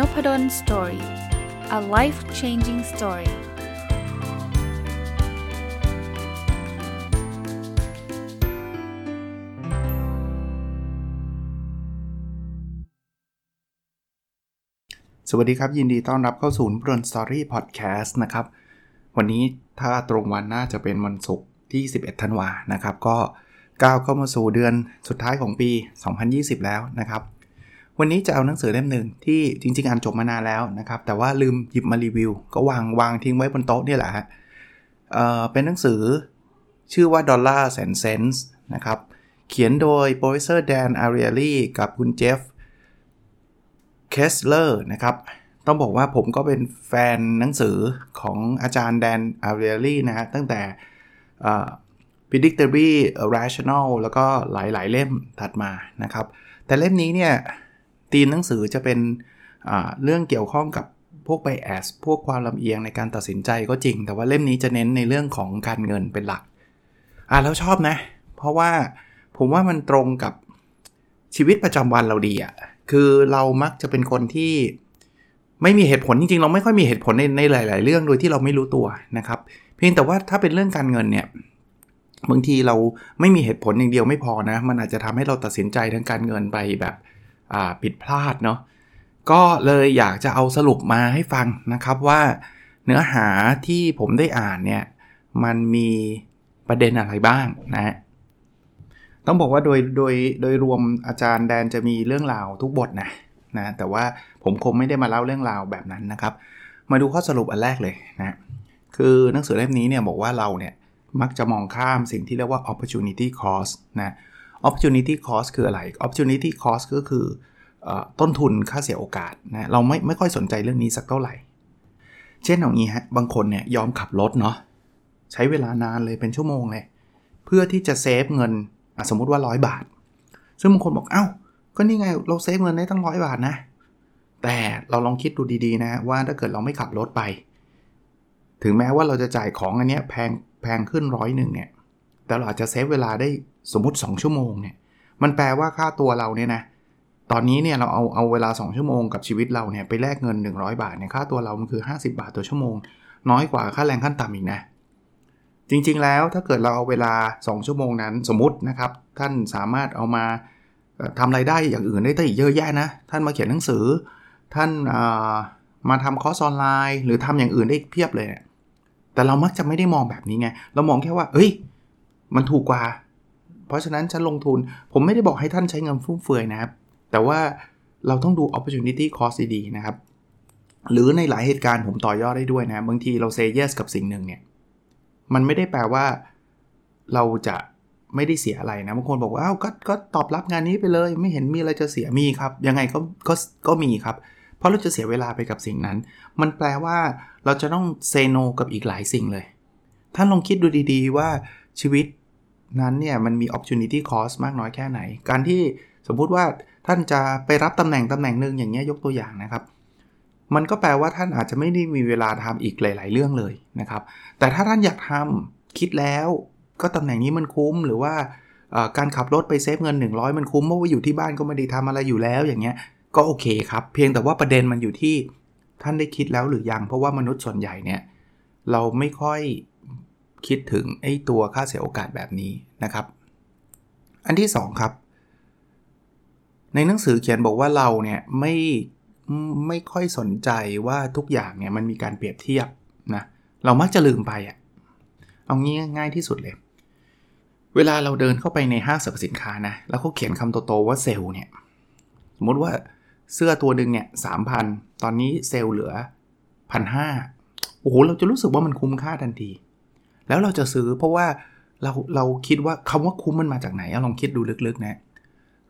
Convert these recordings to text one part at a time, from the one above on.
Nopadol Story a life changing story สวัสดีครับ ยินดีต้อนรับเข้าสู่นพดล Story พอดแคสต์นะครับ วันนี้ถ้าตรงวันน่าจะเป็นวันศุกร์ที่ 11 ธันวานะครับ ก็ก้าวเข้ามาสู่เดือนสุดท้ายของปี 2020 แล้วนะครับ วันนี้จะเอาหนังสือเล่มหนึ่งที่จริง ๆ อ่านจบมานานแล้วนะครับ แต่ว่าลืมหยิบมารีวิว ก็วางวางทิ้งไว้บนโต๊ะนี่แหละฮะ เป็นหนังสือชื่อว่า Dollars and Sense นะครับ เขียนโดย Professor Dan Ariely กับคุณ Jeff Kreisler นะครับ ต้องบอกว่าผมก็เป็นแฟนหนังสือของอาจารย์ Dan Ariely นะฮะตั้งแต่ predictably rational แล้วก็หลาย ๆ เล่มถัดมานะครับ แต่เล่มนี้เนี่ย ตีมหนังสือจะเป็นเรื่องเกี่ยวข้องกับพวกไบแอสพวกความลำเอียงในการตัดสินใจก็จริง แต่ว่าเล่มนี้จะเน้นในเรื่องของการเงินเป็นหลัก อ่าแล้วชอบนะ เพราะว่าผมว่ามันตรงกับชีวิตประจำวันเราดีอะ่ะ คือเรามักจะเป็นคนที่ไม่มีเหตุผลจริงๆ เราไม่ค่อยมีเหตุผลในในหลาย ๆ เรื่องโดยที่เราไม่รู้ตัวนะครับ เพียงแต่ว่าถ้าเป็นเรื่องการเงินเนี่ยบางทีเราไม่มีเหตุผลอย่างเดียวไม่พอนะ มันอาจจะทำให้เราตัดสินใจทางการเงินไปแบบ ผิดพลาดเนาะก็เลยอยากจะเอาสรุปมาให้ฟังนะครับว่าเนื้อหาที่ผมได้อ่านเนี่ยมันมีประเด็นอะไรบ้างนะต้องบอกว่าโดยโดยโดยรวมอาจารย์แดนจะมีเรื่องราวทุกบทนะนะแต่ว่าผมคงไม่ได้มาเล่าเรื่องราวแบบนั้นนะครับ มาดูข้อสรุปอันแรกเลยนะคือหนังสือเล่มนี้เนี่ยบอกว่าเราเนี่ยมักจะมองข้ามสิ่งที่เรียกว่า opportunity cost นะ opportunity cost คืออะไร opportunity cost ก็คือต้นทุนค่าเสียโอกาสนะเราไม่ไม่ค่อยสนใจเรื่องนี้สักเท่าไหร่ เช่นอย่างนี้ฮะบางคนเนี่ยยอมขับรถเนาะใช้เวลานานเลยเป็นชั่วโมงเลย เพื่อที่จะเซฟเงินสมมุติว่า100บาท ซึ่งบางคนบอกอ้าว ก็นี่ไงเรา save เงินได้ตั้งร้อยบาทนะ แต่เราลองคิดดูดีๆนะว่าถ้าเกิดเราไม่ขับรถไป ถึงแม้ว่าเราจะจ่ายของอันนี้แพงแพงขึ้นร้อยหนึ่งเนี่ยแต่เราอาจจะ save เวลาได้ สมมติ 2 ชั่วโมงเนี่ยมันแปลว่าค่าตัวเราเนี่ยนะตอนนี้เนี่ยเราเอาเอาเวลา 2 ชั่วโมงกับชีวิตเราเนี่ยไปแลกเงิน 100 บาทเนี่ยค่าตัวเรามันคือ 50 บาทต่อชั่วโมง น้อยกว่าค่าแรงขั้นต่ำอีกนะจริงๆแล้วถ้าเกิดเราเอาเวลา 2 ชั่วโมงนั้นสมมตินะครับท่านสามารถเอามาทำไรายได้อย่างอื่นได้ตั้งอีกเยอะแยะนะ ท่านมาเขียนหนังสือ ท่านมาทำคอร์สออนไลน์ หรือทำอย่างอื่นได้เพียบเลย แต่เรามักจะไม่ได้มองแบบนี้ไง เรามองแค่ว่าเฮ้ย มันถูกกว่า เพราะฉะนั้นฉันลงทุนผมไม่ได้บอกให้ท่านใช้เงินฟุ่มเฟือยนะครับ แต่ว่าเราต้องดู opportunity cost ดีๆนะครับ หรือในหลายเหตุการณ์ผมต่อยอดได้ด้วยนะบางทีเรา say yes กับสิ่งหนึ่งเนี่ยมันไม่ได้แปลว่าเราจะไม่ได้เสียอะไรนะบางคนบอกว่าอ้าวก็ก็ตอบรับงานนี้ไปเลย ไม่เห็นมีอะไรจะเสียมีครับ ยังไงก็ก็ก็มีครับ เพราะเราจะเสียเวลาไปกับสิ่งนั้น มันแปลว่าเราจะต้องเซโนกับอีกหลายสิ่งเลย ท่านลองคิดดูดีๆว่าชีวิต นั้นเนี่ยมันมี opportunity cost มากน้อยแค่ไหน การที่สมมุติว่าท่านจะไปรับตำแหน่งตำแหน่งหนึ่งอย่างเงี้ยยกตัวอย่างนะครับ มันก็แปลว่าท่านอาจจะไม่ได้มีเวลาทำอีกหลาย ๆ เรื่องเลยนะครับ แต่ถ้าท่านอยากทำคิดแล้ว ก็ตำแหน่งนี้มันคุ้มหรือว่าการขับรถไปเซฟเงิน 100 มันคุ้มเพราะว่าอยู่ที่บ้านก็ไม่ได้ทำอะไรอยู่แล้วอย่างเงี้ยก็โอเคครับ เพียงแต่ว่าประเด็นมันอยู่ที่ท่านได้คิดแล้วหรือยัง เพราะว่ามนุษย์ส่วนใหญ่เนี่ยเราไม่ค่อย คิดถึงไอ้ตัวค่าเสียโอกาสแบบนี้นะครับ อันที่ 2 ครับ ในหนังสือเขียนบอกว่าเราเนี่ยไม่ไม่ค่อยสนใจว่าทุกอย่างเนี่ยมันมีการเปรียบเทียบนะเรามักจะลืมไปอะ่ะเอางี้ง่ายที่สุดเลย เวลาเราเดินเข้าไปในห้างสรรพสินค้านะแล้วเขาเขียนคำโตๆว่าเซลล์เนี่ยสมมติว่าเสื้อตัวหนึ่งเนี่ยสามพันตอนนี้เซลล์เหลือพันห้าโอ้โห เราจะรู้สึกว่ามันคุ้มค่าทันที แล้วเราจะซื้อเพราะว่าเราเราคิดว่าคำว่าคุ้มมันมาจากไหนลองคิดดูลึกๆนะ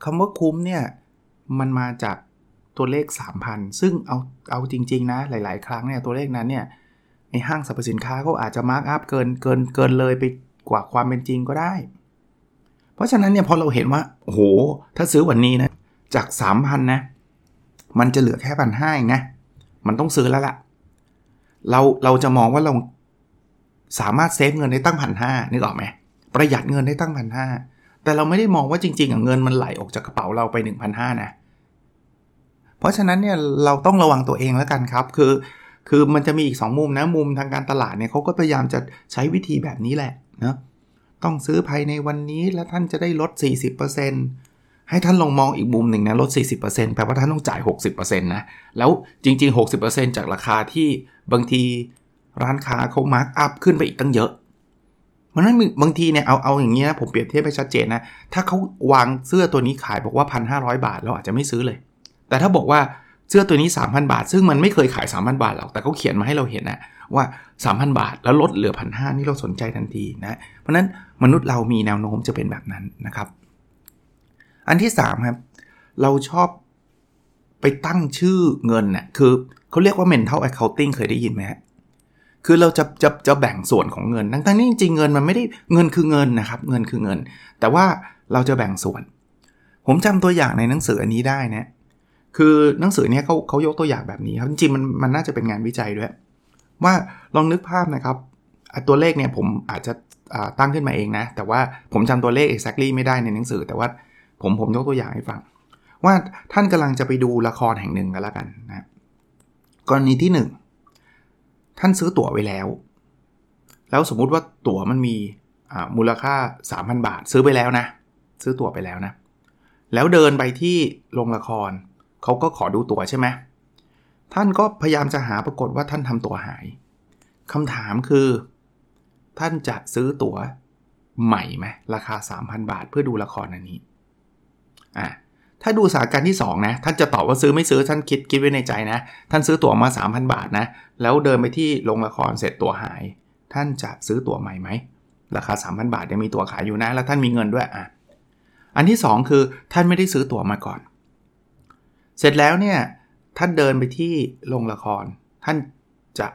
คำว่าคุ้มเนี่ยมันมาจากตัวเลข 3,000 ซึ่งเอาเอาจริง ๆ นะ หลาย ๆ ครั้งเนี่ยตัวเลขนั้นเนี่ยในห้างสรรพสินค้าเขาอาจจะมาร์กอัพเกินเกินเกินเลยไปกว่าความเป็นจริงก็ได้ เพราะฉะนั้นเนี่ยพอเราเห็นว่าโอ้โหถ้าซื้อวันนี้นะจาก 3,000นะมันจะเหลือแค่พันห้าเองนะมันต้องซื้อแล้วละ่ะเราเราจะมองว่าเรา สามารถเซฟเงินได้ตั้งพันห้านึกออกไหมประหยัดเงินได้ตั้งพันห้าแต่เราไม่ได้มองว่าจริงๆเงินมันไหลออกจากกระเป๋าเราไป 1,500นะเพราะฉะนั้นเนี่ยเราต้องระวังตัวเองแล้วกันครับ คือ คือมันจะมีอีก 2 มุมนะมุมทางการตลาดเนี่ยเขาก็พยายามจะใช้วิธีแบบนี้แหละนะต้องซื้อภายในวันนี้แล้วท่านจะได้ลด 40%ให้ท่านลองมองอีกมุมหนึ่งนะลด 40%แปลว่าท่านต้องจ่าย 60%นะแล้วจริง ๆ 60%จากราคาที่บางที ร้านค้าเขามาร์กอัพขึ้นไปอีกตั้งเยอะมันนั้นบางทีเนี่ยเอาเอาอย่างนี้นะผมเปรียบเทียบไปชัดเจนนะ ถ้าเขาวางเสื้อตัวนี้ขายบอกว่า 1,500 บาทเราอาจจะไม่ซื้อเลย แต่ถ้าบอกว่าเสื้อตัวนี้ 3,000 บาท ซึ่งมันไม่เคยขาย 3,000 บาทหรอกแต่เขาเขียนมาให้เราเห็นนะว่า 3,000 บาทแล้วลดเหลือพันห้านี่เราสนใจทันทีนะเพราะนั้นมนุษย์เรามีแนวโน้มจะเป็นแบบนั้นนะครับ อันที่3ครับเราชอบไปตั้งชื่อเงินนะ่ะคือเขาเรียกว่า mental accounting เคยได้ยินไหมฮะ คือเราจะจะจะแบ่งส่วนของเงิน ทั้งที่จริงเงินมันไม่ได้เงินคือเงินนะครับ เงินคือเงิน แต่ว่าเราจะแบ่งส่วน ผมจำตัวอย่างในหนังสืออันนี้ได้นะคือหนังสือเนี้ยเขาเขายกตัวอย่างแบบนี้ครับจริงมันมันน่าจะเป็นงานวิจัยด้วย ว่าลองนึกภาพนะครับตัวเลขเนี่ยผมอาจจะตั้งขึ้นมาเองนะ แต่ว่าผมจำตัวเลข exactly ไม่ได้ในหนังสือ แต่ว่าผมผมยกตัวอย่างให้ฟัง ว่าท่านกำลังจะไปดูละครแห่งหนึ่งกันแล้วกันนะกรณีที่ 1 ท่านซื้อตั๋วไว้แล้ว แล้วสมมุติว่าตั๋วมันมีมูลค่า 3,000 บาท ซื้อไปแล้วนะ ซื้อตั๋วไปแล้วนะ แล้วเดินไปที่โรงละคร เขาก็ขอดูตั๋วใช่ไหม ท่านก็พยายามจะหาปรากฏว่าท่านทำตั๋วหายคำถามคือ ท่านจะซื้อตั๋วใหม่ไหมราคา 3,000 บาทเพื่อดูละครอันนี้ อะ ถ้าดูสถานการณ์ที่ 2 นะ ท่านจะตอบว่าซื้อไม่ซื้อท่านคิดคิดไว้ในใจนะ ท่านซื้อตั๋วมา 3,000 บาทนะ แล้วเดินไปที่โรงละครเสร็จตั๋วหาย ท่านจะซื้อตั๋วใหม่ไหม ราคา 3,000 บาทยังมีตั๋วขายอยู่นะ แล้วท่านมีเงินด้วยอะอันที่ 2 คือท่านไม่ได้ซื้อตั๋วมาก่อน เสร็จแล้วเนี่ยท่านเดินไปที่โรงละคร ท่านจะ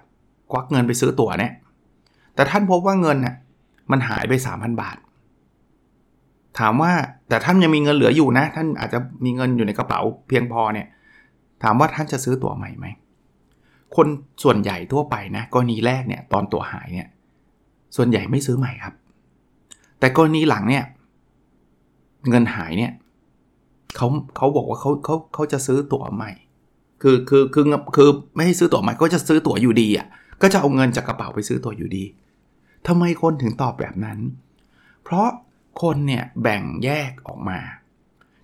ควักเงินไปซื้อตั๋วเนี่ยแต่ท่านพบว่าเงินน่ยมันหายไป 3,000 บาท ถามว่าแต่ท่านยังมีเงินเหลืออยู่นะ ท่านอาจจะมีเงินอยู่ในกระเป๋าเพียงพอเนี่ย ถามว่าท่านจะซื้อตั๋วใหม่ไหม คนส่วนใหญ่ทั่วไปนะกรณีแรกเนี่ยตอนตั๋วหายเนี่ย ส่วนใหญ่ไม่ซื้อใหม่ครับ แต่กรณีหลังเนี่ย เงินหายเนี่ยเขาเขาบอกว่าเขาเขาเขาจะซื้อตั๋วใหม่ คือคือคือคือไม่ให้ซื้อตั๋วใหม่ก็จะซื้อตั๋วอยู่ดีอะ ก็จะเอาเงินจากกระเป๋าไปซื้อตั๋วอยู่ดีทำไมคนถึงตอบแบบนั้น เพราะ คนเนี่ยแบ่งแยกออกมา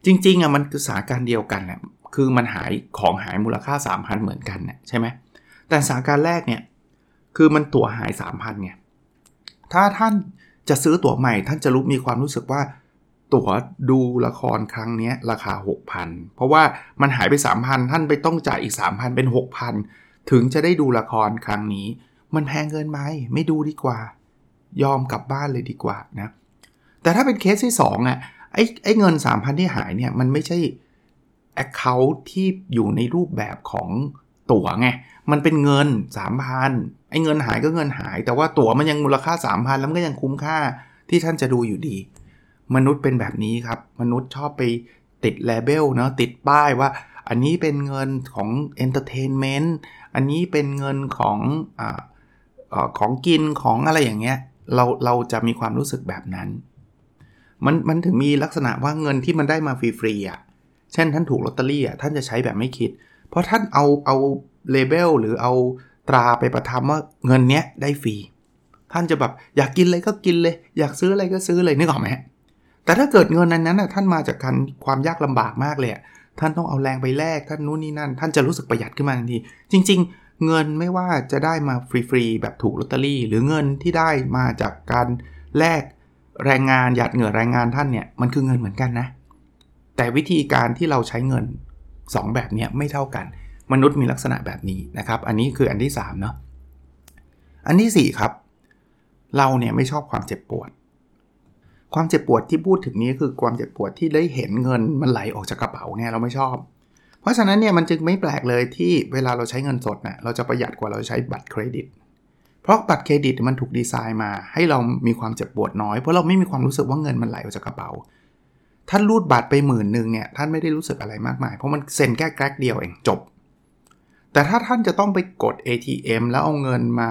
จริงๆอะมันคือสาการเดียวกันแหละคือมันหายของหายมูลค่า 3,000 เหมือนกันเนี่ยใช่ไหมแต่สาการแรกเนี่ยคือมันตั๋วหาย 3,000ไงถ้าท่านจะซื้อตั๋วใหม่ ท่านจะรู้มีความรู้สึกว่าตั๋วดูละครครั้งนี้ราคา 6,000 เพราะว่ามันหายไป 3,000 ท่านไปต้องจ่ายอีก 3,000 เป็น 6,000 ถึงจะได้ดูละครครั้งนี้ มันแพงเกินไหมไม่ดูดีกว่า ยอมกลับบ้านเลยดีกว่านะ แต่ถ้าเป็นเคสที่2อะไอ้ไอ้เงิน 3,000 ที่หายเนี่ย มันไม่ใช่ Account ที่อยู่ในรูปแบบของตั๋วไง มันเป็นเงิน 3,000 ไอ้เงินหายก็เงินหาย แต่ว่าตั๋วมันยังมูลค่า 3,000 แล้วมันก็ยังคุ้มค่าที่ท่านจะดูอยู่ดี มนุษย์เป็นแบบนี้ครับ มนุษย์ชอบไปติด label เนาะติดป้ายว่าอันนี้เป็นเงินของ entertainment อันนี้เป็นเงินของของกินของอะไรอย่างเงี้ยเราเราจะมีความรู้สึกแบบนั้น มันมันถึงมีลักษณะว่าเงินที่มันได้มาฟรีๆอะเช่นท่านถูกลอตเตอรี่อะท่านจะใช้แบบไม่คิด เพราะท่านเอาเอาเลเบลหรือเอาตราไปประทับว่าเงินเนี้ยได้ฟรีท่านจะแบบอยากกินอะไรก็กินเลย อยากซื้ออะไรก็ซื้อเลยนึกออกไหมแต่ถ้าเกิดเงินนั้นนั้นท่านมาจากการความยากลำบากมากเลยท่านต้องเอาแรงไปแลกท่านนู้นนี่นั่น ท่านจะรู้สึกประหยัดขึ้นมาทันที จริง ๆ เงินไม่ว่าจะได้มาฟรีๆแบบถูกลอตเตอรี่ หรือเงินที่ได้มาจากการแลก แรงงานหยาดเหงื่อแรงงานท่านเนี่ยมันคือเงินเหมือนกันนะ แต่วิธีการที่เราใช้เงิน 2 แบบนี้ไม่เท่ากัน มนุษย์มีลักษณะแบบนี้นะครับ อันนี้คืออันที่3เนาะอันที่ 4 ครับ เราเนี่ยไม่ชอบความเจ็บปวด ความเจ็บปวดที่พูดถึงนี้คือความเจ็บปวดที่ได้เห็นเงินมันไหลออกจากกระเป๋าเนี่ยเราไม่ชอบ เพราะฉะนั้นเนี่ยมันจึงไม่แปลกเลยที่เวลาเราใช้เงินสดนะ่ะเราจะประหยัดกว่าเราใช้บัตรเครดิต เพราะบัตรเครดิตมันถูกดีไซน์มา ให้เรามีความเจ็บปวดน้อย เพราะเราไม่มีความรู้สึกว่าเงินมันไหลออกจากกระเป๋า ท่านรูดบัตรไปหมื่นหนึ่งเนี่ยท่านไม่ได้รู้สึกอะไรมากมาย เพราะมันเซ็นแค่แกรกเดียวเองจบ แต่ถ้าท่านจะต้องไปกด ATM แล้วเอาเงินมา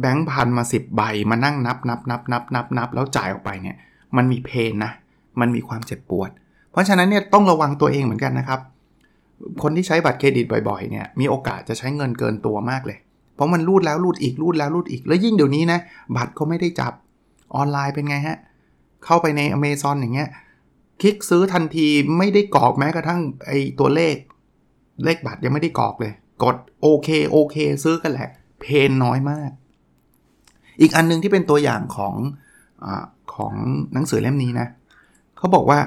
แบงค์พันมา 10 ใบมานั่งนับนับนับนับนับนับแล้วจ่ายออกไปเนี่ยมันมีเพนนะ มันมีความเจ็บปวด เพราะฉะนั้นเนี่ยต้องระวังตัวเองเหมือนกันนะครับ คนที่ใช้บัตรเครดิตบ่อยๆเนี่ยมีโอกาสจะใช้เงินเกินตัวมากเลย เพราะมันรูดแล้วรูดอีกรูดแล้วรูดอีก แล้วยิ่งเดี๋ยวนี้นะ บัตรก็ไม่ได้จับออนไลน์เป็นไงฮะ เข้าไปในอเมซอนอย่างเงี้ย คลิกซื้อทันทีไม่ได้กรอกแม้กระทั่งไอตัวเลข เลขบัตรยังไม่ได้กรอกเลย กดโอเคโอเคซื้อกันแหละ เพนน้อยมาก อีกอันนึงที่เป็นตัวอย่างของอของหนังสือเล่มนี้นะเขาบอกว่า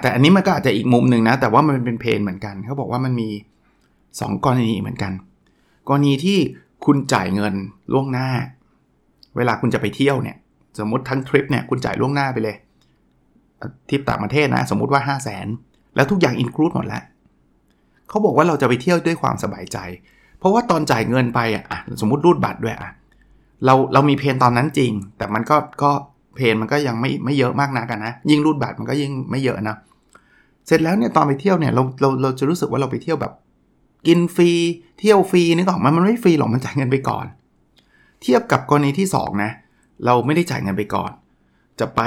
แต่อันนี้มันก็อาจจะอีกมุมหนึ่งนะ แต่ว่ามันเป็นเพนเหมือนกัน เขาบอกว่ามันมี 2 กรณีเหมือนกัน กรณีที่ คุณจ่ายเงินล่วงหน้า เวลาคุณจะไปเที่ยวเนี่ย สมมติทั้งทริปเนี่ยคุณจ่ายล่วงหน้าไปเลยทริปต่างประเทศนะ สมมุติว่า 5 0 0 0 0นแล้วทุกอย่างอินคลูดหมดแล้วเขาบอกว่าเราจะไปเที่ยวด้วยความสบายใจ เพราะว่าตอนจ่ายเงินไปอะสมมติรูดบัตรด้วยอะเราเรามีเพนตอนนั้นจริง แต่มันก็ก็เพนมันก็ยังไม่ไม่เยอะมากนักนะ ยิ่งรูดบัตรมันก็ยิ่งไม่เยอะนะเสร็จแล้วเนี่ยตอนไปเที่ยวเนี่ยเราเราเราจะรู้สึกว่าเราไปเที่ยวแบบ กินฟรี เที่ยวฟรีนึกออกมันมันไม่ฟรีหรอกมันจ่ายเงินไปก่อน เทียบกับกรณีที่ 2 นะ เราไม่ได้จ่ายเงินไปก่อน จะไป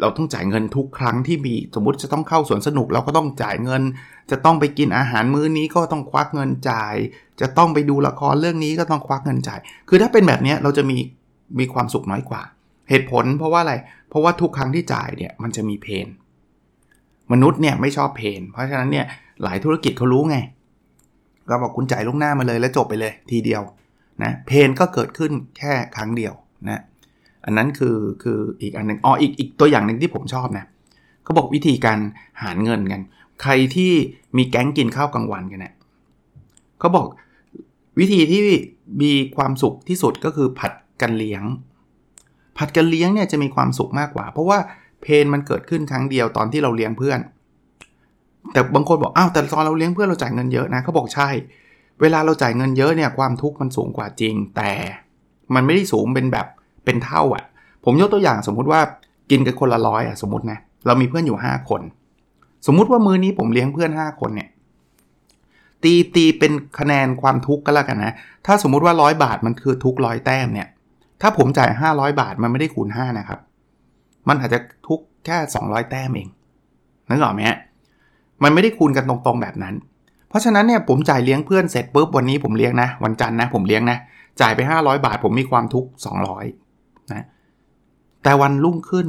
เราต้องจ่ายเงินทุกครั้งที่มีสมมติจะต้องเข้าสวนสนุกเราก็ต้องจ่ายเงิน จะต้องไปกินอาหารมื้อนี้ก็ต้องควักเงินจ่าย จะต้องไปดูละครเรื่องนี้ก็ต้องควักเงินจ่าย คือถ้าเป็นแบบนี้เราจะมีมีความสุขน้อยกว่า เหตุผลเพราะว่าอะไร เพราะว่าทุกครั้งที่จ่ายเนี่ยมันจะมีเพนมนุษย์เนี่ยไม่ชอบเพน เพราะฉะนั้นเนี่ยหลายธุรกิจเขารู้ไง ก็บอกคุณจ่ายล่วงหน้ามาเลยแล้วจบไปเลยทีเดียวนะเพนก็เกิดขึ้นแค่ครั้งเดียวนะอันนั้นคือคืออีกอันหนึ่งอ๋ออีกอีกตัวอย่างหนึ่งที่ผมชอบนะเขาบอกวิธีการหารเงินกัน ใครที่มีแก๊งกินข้าวกลางวันกันเนะี่ยเขาบอกวิธีที่มีความสุขที่สุดก็คือผัดกันเลี้ยง ผัดกันเลี้ยงเนี่ยจะมีความสุขมากกว่า เพราะว่าเพนมันเกิดขึ้นครั้งเดียวตอนที่เราเลี้ยงเพื่อน แต่บางคนบอกอ้าวแต่ตอนเราเลี้ยงเพื่อนเราจ่ายเงินเยอะนะเขาบอกใช่ เวลาเราจ่ายเงินเยอะเนี่ยความทุกข์มันสูงกว่าจริง แต่มันไม่ได้สูงเป็นแบบเป็นเท่าอะ่ะ ผมยกตัวอย่างสมมุติว่ากินกันคนละร้อยอะสมมตินะเรามีเพื่อนอยู่ 5 คน สมมุติว่ามือนี้ผมเลี้ยงเพื่อน 5 คนเนี่ยตีตีเป็นคะแนนความทุกข์ก็แล้วกันนะ ถ้าสมมุติว่าร้อยบาทมันคือทุกร้อยแต้มเนี่ย ถ้าผมจ่าย 500 บาทมันไม่ได้คูณ 5 นะครับ มันอาจจะทุกแค่ 200 แต้มเองนึกออกไหมฮะ มันไม่ได้คูณกันตรงๆแบบนั้น เพราะฉะนั้นเนี่ยผมจ่ายเลี้ยงเพื่อนเสร็จปุ๊บวันนี้ผมเลี้ยงนะ วันจันทร์นะผมเลี้ยงนะจ่ายไป 500 บาท ผมมีความทุกข์200นะแต่วันรุ่งขึ้น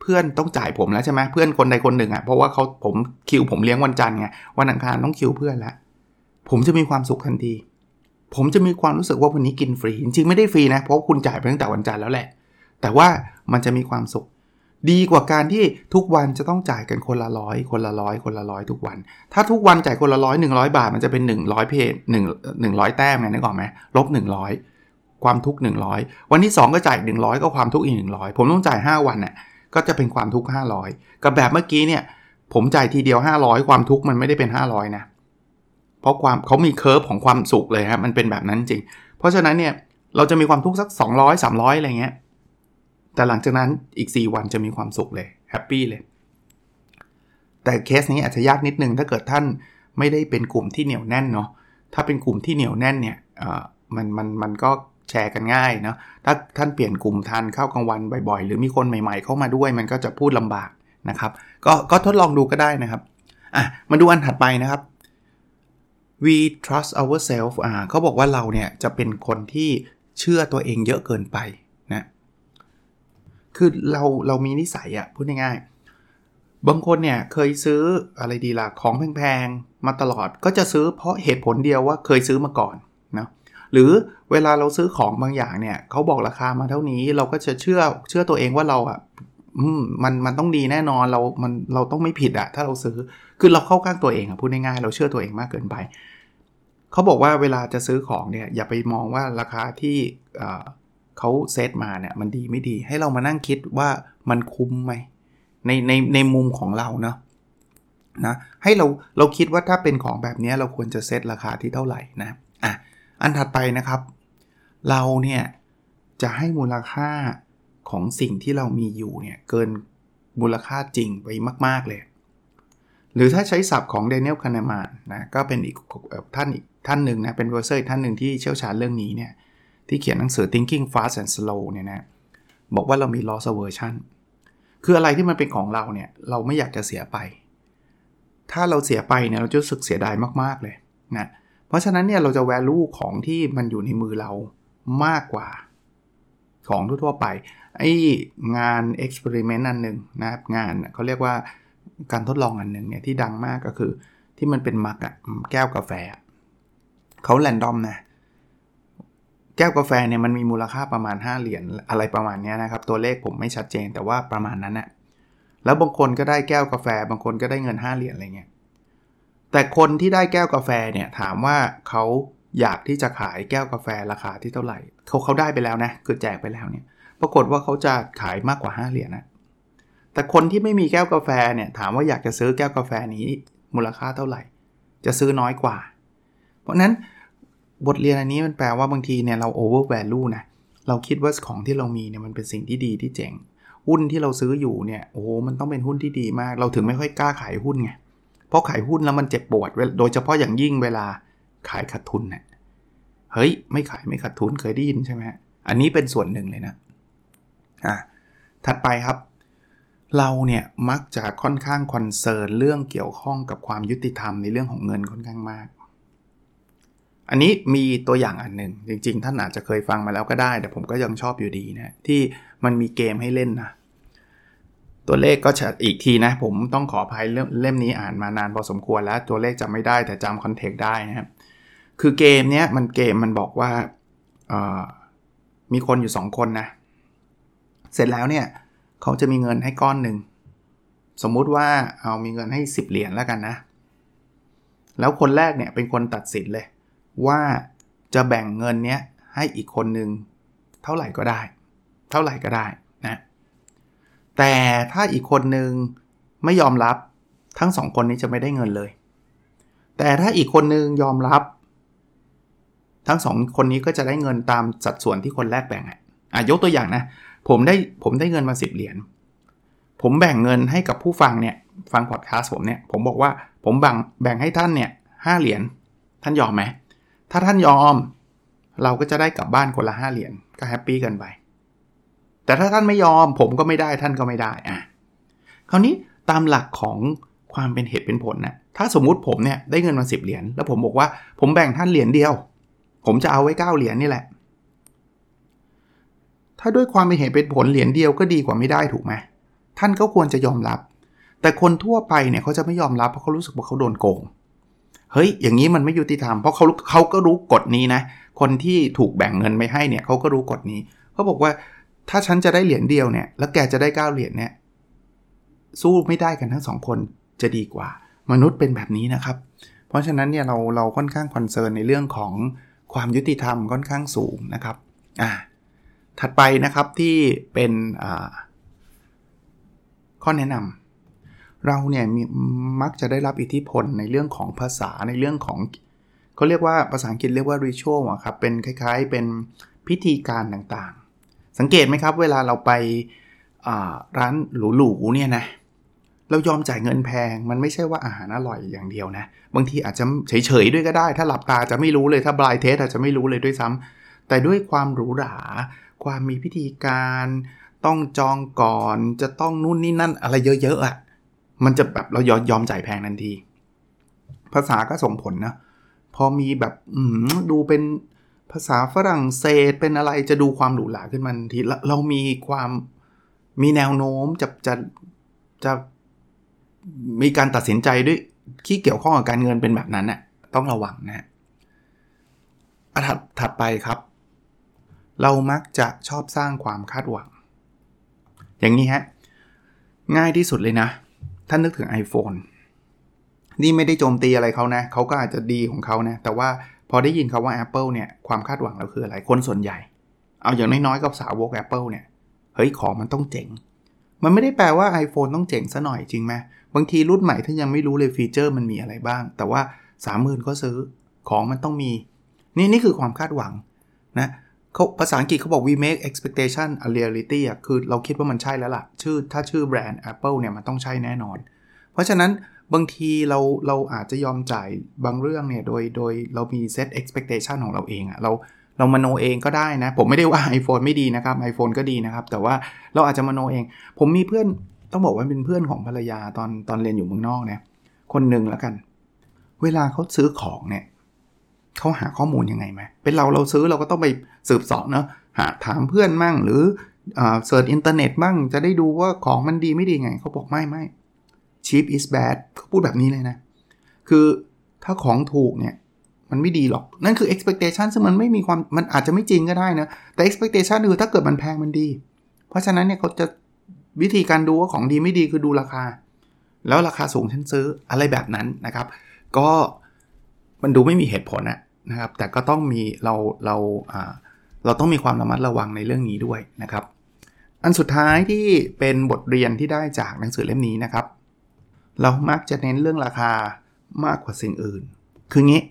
เพื่อนต้องจ่ายผมแล้วใช่ไหมเพื่อนคนใดคนหนึ่งอะ่ะเพราะว่าเขาผมคิวผมเลี้ยงวันจันทร์ไงวันอังคารต้องคิวเพื่อนแล้วผมจะมีความสุขทันที ผมจะมีความรู้สึกว่าวันนี้กินฟรี จริงๆไม่ได้ฟรีนะ เพราะคุณจ่ายไปตั้งแต่วันจันทร์แล้วแหละ แต่ว่ามันจะมีความสุข ดีกว่าการที่ทุกวันจะต้องจ่ายกันคนละร้อยคนละร้อยคนละร้อยทุกวัน ถ้าทุกวันจ่ายคนละร้อยหนึ่งร้อยบาท มันจะเป็น 100 เพจหนึ่งหนึ่งร้อยแต้มไงนึกออกไหมลบ100ความทุกข์100วันที่ 2 ก็จ่าย100ก็ความทุกข์อีก100ผมต้องจ่าย 5 วันน่ะก็จะเป็นความทุกข์500กับแบบเมื่อกี้เนี่ย ผมจ่ายทีเดียว 500 ความทุกข์มันไม่ได้เป็น 500 นะ เพราะความเขามี curve ของความสุขเลยครับมันเป็นแบบนั้นจริง เพราะฉะนั้นเนี่ยเราจะมีความทุกข์สัก 200 300 อะไรเงี้ย แต่หลังจากนั้นอีก 4 วันจะมีความสุขเลย happy เลย แต่เคสนี้อาจจะยากนิดนึงถ้าเกิดท่านไม่ได้เป็นกลุ่มที่เหนียวแน่นเนาะถ้าเป็นกลุ่มที่เหนียวแน่นเนี่ยมันมันมันก็แชร์กันง่ายเนาะถ้าท่านเปลี่ยนกลุ่มทานข้าวกลางวันบ่อยๆ หรือมีคนใหม่ๆ เข้ามาด้วย มันก็จะพูดลำบากนะครับ ก็ก็ทดลองดูก็ได้นะครับอะมาดูอันถัดไปนะครับ we trust ourselves อ่าเขาบอกว่าเราเนี่ยจะเป็นคนที่เชื่อตัวเองเยอะเกินไป คือเราเรามีนิสัยอะพูดง่ายๆบางคนเนี่ยเคยซื้ออะไรดีล่ะของแพงๆมาตลอดก็จะซื้อเพราะเหตุผลเดียวว่าเคยซื้อมาก่อนนะหรือเวลาเราซื้อของบางอย่างเนี่ยเขาบอกราคามาเท่านี้เราก็จะเชื่อเชื่อตัวเองว่าเราอะมันมันต้องดีแน่นอนเรา มันเราต้องไม่ผิดอะถ้าเราซื้อคือเราเข้าข้างตัวเองอะพูดง่ายๆเราเชื่อตัวเองมากเกินไปเขาบอกว่าเวลาจะซื้อของเนี่ยอย่าไปมองว่าราคาที่ เขาเซตมาเนี่ยมันดีไม่ดี ให้เรามานั่งคิดว่ามันคุ้มไหมในในในมุมของเราเนาะนะให้เราเราคิดว่าถ้าเป็นของแบบนี้เราควรจะเซตราคาที่เท่าไหร่นะอะอันถัดไปนะครับ เราเนี่ยจะให้มูลค่าของสิ่งที่เรามีอยู่เนี่ยเกินมูลค่าจริงไปมาก ๆ เลย หรือถ้าใช้ศัพท์ของ Daniel Kahneman นะก็เป็นอีกท่านอีกท่านหนึ่งนะเป็น Professor ท่านหนึ่งที่เชี่ยวชาญเรื่องนี้เนี่ย ที่เขียนหนังสือ Thinking Fast and Slow เนี่ยนะบอกว่าเรามี loss aversion คืออะไรที่มันเป็นของเราเนี่ยเราไม่อยากจะเสียไป ถ้าเราเสียไปเนี่ยเราจะรู้สึกเสียดายมากๆเลยนะเพราะฉะนั้นเนี่ยเราจะ value ของที่มันอยู่ในมือเรามากกว่า ของทั่วๆไปไอ้งาน experiment อันหนึ่งนะครับงานเขาเรียกว่าการทดลองอันหนึ่งเนี่ยที่ดังมากก็คือที่มันเป็นมักอะแก้วกาแฟเขาแรนดอมนะ แก้วกาแฟเนี่ยมันมีมูลค่าประมาณ 5 เหรียญอะไรประมาณนี้นะครับ ตัวเลขผมไม่ชัดเจนแต่ว่าประมาณนั้นนะแล้วบางคนก็ได้แก้วกาแฟ บางคนก็ได้เงิน 5 เหรียญอะไรเงี้ยแต่คนที่ได้แก้วกาแฟเนี่ยถามว่าเขาอยากที่จะขายแก้วกาแฟราคาที่เท่าไหร่เขาเขาได้ไปแล้วนะคือแจกไปแล้วเนี่ยปรากฏว่าเขาจะขายมากกว่า 5 เหรียญนะแต่คนที่ไม่มีแก้วกาแฟเนี่ยถามว่าอยากจะซื้อแก้วกาแฟนี้มูลค่าเท่าไหร่ จะซื้อน้อยกว่า เพราะนั้น บทเรียนอันนี้มันแปลว่าบางทีเนี่ยเรา over value นะ เราคิดว่าของที่เรามีเนี่ยมันเป็นสิ่งที่ดีที่เจ๋ง หุ้นที่เราซื้ออยู่เนี่ยโอ้โหมันต้องเป็นหุ้นที่ดีมาก เราถึงไม่ค่อยกล้าขายหุ้นไง เพราะขายหุ้นแล้วมันเจ็บปวด โดยเฉพาะอย่างยิ่งเวลาขายขาดทุนเนะี่ยเฮ้ย ไม่ขายไม่ขาดทุนเคยได้ยินใช่ไหมอันนี้เป็นส่วนหนึ่งเลยนะอะถัดไปครับ เราเนี่ยมักจะค่อนข้างคอนเซิร์นเรื่องเกี่ยวข้องกับความยุติธรรมในเรื่องของเงินค่อนข้างมาก อันนี้มีตัวอย่างอันหนึ่งจริง ๆ ท่านอาจจะเคยฟังมาแล้วก็ได้ แต่ผมก็ยังชอบอยู่ดีนะที่มันมีเกมให้เล่นนะตัวเลขก็จะอีกทีนะ ผมต้องขออภัยเล่มนี้อ่านมานานพอสมควรแล้ว ตัวเลขจำไม่ได้แต่จำคอนเทกต์ได้นะครับ คือเกมเนี้ยมันเกมมันบอกว่ามีคนอยู่ 2 คนนะ เสร็จแล้วเนี่ยเขาจะมีเงินให้ก้อนหนึ่งสมมุติว่าเอามีเงินให้ 10 เหรียญแล้วกันนะ แล้วคนแรกเนี่ยเป็นคนตัดสินเลย ว่าจะแบ่งเงินเนี้ยให้อีกคนหนึ่งเท่าไหร่ก็ได้ เท่าไหร่ก็ได้นะแต่ถ้าอีกคนหนึ่งไม่ยอมรับทั้งสองคนนี้จะไม่ได้เงินเลย แต่ถ้าอีกคนนึงยอมรับ ทั้งสองคนนี้ก็จะได้เงินตามสัดส่วนที่คนแรกแบ่งอะยกตัวอย่างนะ ผมได้ผมได้เงินมา10เหรียญผมแบ่งเงินให้กับผู้ฟังเนี่ยฟังพอดแคสต์ผมเนี่ยผมบอกว่าผมแบ่งแบ่งให้ท่านเนี่ยห้าเหรียญท่านยอมไหม ถ้าท่านยอม เราก็จะได้กลับบ้านคนละห้าเหรียญก็แฮปปี้กันไป แต่ถ้าท่านไม่ยอมผมก็ไม่ได้ท่านก็ไม่ได้อะคราวนี้ตามหลักของความเป็นเหตุเป็นผลนะถ้าสมมุติผมเนี่ยได้เงินมาสิบเหรียญแล้วผมบอกว่าผมแบ่งท่านเหรียญเดียว ผมจะเอาไว้9เหรียญนี่แหละ ถ้าด้วยความเป็นเหตุเป็นผลเหรียญเดียวก็ดีกว่าไม่ได้ถูกไหมท่านก็ควรจะยอมรับ แต่คนทั่วไปเนี่ยเขาจะไม่ยอมรับเพราะเขารู้สึกว่าเขาโดนโกง เฮ้ยอย่างนี้มันไม่ยุติธรรมเพราะเขาเขาก็รู้กฎนี้นะ คนที่ถูกแบ่งเงินไม่ให้เนี่ยเขาก็รู้กฎนี้เขาบอกว่าถ้าฉันจะได้เหรียญเดียวเนี่ยแล้วแกจะได้9เหรียญเนี่ยสู้ไม่ได้กันทั้งสองคนจะดีกว่า มนุษย์เป็นแบบนี้นะครับ เพราะฉะนั้นเนี่ยเราเราค่อนข้างคอนเซิร์นในเรื่องของความยุติธรรมค่อนข้างสูงนะครับอ่าถัดไปนะครับที่เป็นข้อแนะนำ เราเนี่ยมักจะได้รับอิทธิพลในเรื่องของภาษาในเรื่องของเขาเรียกว่าภาษาอังกฤษเรียกว่า ritual อะครับ เป็นคล้ายๆ เป็นพิธีการต่างๆ สังเกตไหมครับ เวลาเราไปร้านหรูๆเนี่ยนะเรายอมจ่ายเงินแพง มันไม่ใช่ว่าอาหารอร่อยอย่างเดียวนะ บางทีอาจจะเฉยๆด้วยก็ได้ ถ้าหลับตาจะไม่รู้เลยถ้าบลายเทสอาจจะไม่รู้เลยด้วยซ้ำแต่ด้วยความหรูหรา ความมีพิธีการ ต้องจองก่อนจะต้องนู่นนี่นั่นอะไรเยอะๆอะ่ะ มันจะแบบเรายอมยอมจ่ายแพงทันที ภาษาก็ส่งผลนะ พอมีแบบดูเป็นภาษาฝรั่งเศสเป็นอะไรจะดูความหรูหราขึ้นมาทันทีเรามีความมีแนวโน้มจะจะจะมีการตัดสินใจด้วยที่เกี่ยวข้องกับการเงินเป็นแบบนั้นน่ะต้องระวังนะถัดถัดไปครับ เรามักจะชอบสร้างความคาดหวัง อย่างนี้ฮะง่ายที่สุดเลยนะ ท่านนึกถึง iPhone นี่ไม่ได้โจมตีอะไรเขานะ เขาก็อาจจะดีของเขานะ แต่ว่าพอได้ยินเขาว่า Apple เนี่ย ความคาดหวังเราคืออะไร คนส่วนใหญ่ เอาอย่างน้อยๆกับสาวก Apple เนี่ย เฮ้ย ของมันต้องเจ๋ง มันไม่ได้แปลว่า iPhone ต้องเจ๋งซะหน่อยจริงไหมบางทีรุ่นใหม่ท่านยังไม่รู้เลยฟีเจอร์มันมีอะไรบ้าง แต่ว่า 30,000 ก็ซื้อ ของมันต้องมี นี่นี่คือความคาดหวังนะ เขาภาษาอังกฤษเขาบอก we make expectation a reality อะคือเราคิดว่ามันใช่แล้วล่ะ ชื่อถ้าชื่อแบรนด์ Apple เนี่ยมันต้องใช่แน่นอน เพราะฉะนั้นบางทีเราเราอาจจะยอมจ่ายบางเรื่องเนี่ย โดยโดยเรามี set expectation ของเราเองอะเราเรามโนเองก็ได้นะ ผมไม่ได้ว่า iPhone ไม่ดีนะครับ iPhone ก็ดีนะครับ แต่ว่าเราอาจจะมโนเอง ผมมีเพื่อนต้องบอกว่าเป็นเพื่อนของภรรยาตอนตอนเรียนอยู่เมืองนอกเนี่ยคนหนึ่งแล้วกัน เวลาเขาซื้อของเนี่ยเขาหาข้อมูลยังไงไหมเป็นเราเราซื้อเราก็ต้องไป สืบสอบเนาะหาถามเพื่อนมั่งหรือ search อินเทอร์เน็ตมั่งจะได้ดูว่าของมันดีไม่ดีไงเขาบอกไม่ไม่ cheap is bad เขาพูดแบบนี้เลยนะ คือถ้าของถูกเนี่ยมันไม่ดีหรอก นั่นคือ expectation ซึ่งมันไม่มีความมันอาจจะไม่จริงก็ได้นะ แต่ expectation คือถ้าเกิดมันแพงมันดี เพราะฉะนั้นเนี่ยเขาจะวิธีการดูว่าของดีไม่ดีคือดูราคา แล้วราคาสูงฉันซื้ออะไรแบบนั้นนะครับ ก็มันดูไม่มีเหตุผลนะครับ แต่ก็ต้องมีเราเรา เราต้องมีความระมัดระวังในเรื่องนี้ด้วยนะครับ อันสุดท้ายที่เป็นบทเรียนที่ได้จากหนังสือเล่มนี้นะครับ เรามักจะเน้นเรื่องราคามากกว่าสิ่งอื่น คืองี้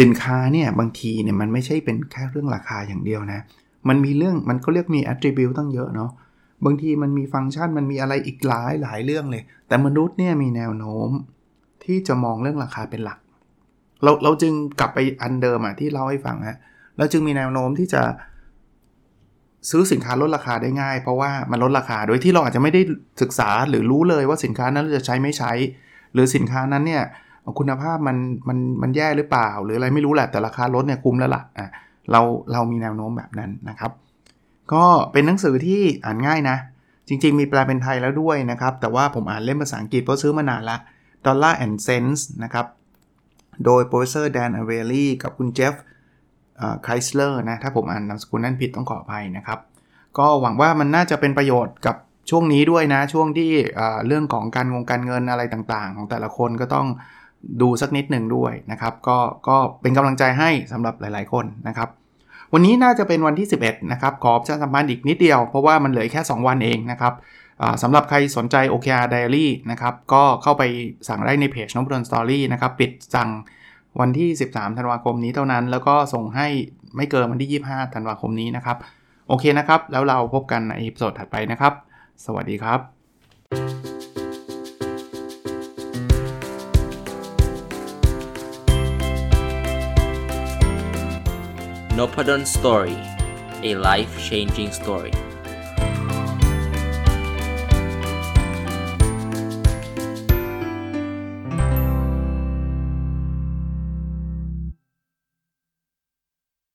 สินค้าเนี่ยบางทีเนี่ยมันไม่ใช่เป็นแค่เรื่องราคาอย่างเดียวนะ มันมีเรื่องมันก็เรียกมี attribute ตั้งเยอะเนาะ บางทีมันมีฟังก์ชันมันมีอะไรอีกหลายหลายเรื่องเลย แต่มนุษย์เนี่ยมีแนวโน้มที่จะมองเรื่องราคาเป็นหลัก เราเราจึงกลับไปอันเดิมอะที่เล่าให้ฟังฮะ เราจึงมีแนวโน้มที่จะ ซื้อสินค้าลดราคาได้ง่าย เพราะว่ามันลดราคาโดยที่เราอาจจะไม่ได้ศึกษาหรือรู้เลยว่าสินค้านั้นจะใช้ไม่ใช้ หรือสินค้านั้นเนี่ยคุณภาพมันมันมันแย่หรือเปล่า หรืออะไรไม่รู้แหละแต่ราคาลดเนี่ยคุ้มแล้วละ่ะอะเราเรามีแนวโน้มแบบนั้นนะครับ ก็เป็นหนังสือที่อ่านง่ายนะ จริง ๆ มีแปลเป็นไทยแล้วด้วยนะครับ แต่ว่าผมอ่านเล่มภาษาอังกฤษเพราะซื้อมานานละ Dollar and Cents นะครับโดย Professor Dan a v e l y กับคุณเจฟฟ์ ไคลสเลอร์นะ ถ้าผมอ่านนามสกุลนั้นผิดต้องขออภัยนะครับ ก็หวังว่ามันน่าจะเป็นประโยชน์กับช่วงนี้ด้วยนะ ช่วงที่เรื่องของการงงการเงินอะไรต่างๆ ของแต่ละคนก็ต้องดูสักนิดหนึ่งด้วยนะครับ ก็ก็เป็นกำลังใจให้สำหรับหลายๆคนนะครับ วันนี้น่าจะเป็นวันที่ 11 นะครับ ขอประชาสัมพันธ์อีกนิดเดียว เพราะว่ามันเหลือแค่ 2 วันเองนะครับสำหรับใครสนใจ OKR Diary นะครับ ก็เข้าไปสั่งได้ในเพจนบดนสตอรี่นะครับ ปิดสั่ง วันที่ 13 ธันวาคมนี้เท่านั้น แล้วก็ส่งให้ไม่เกินวันที่ 25 ธันวาคมนี้นะครับ โอเคนะครับ แล้วเราพบกันในอีพิโซดถัดไปนะครับ สวัสดีครับ n o p a d o n Story a life changing story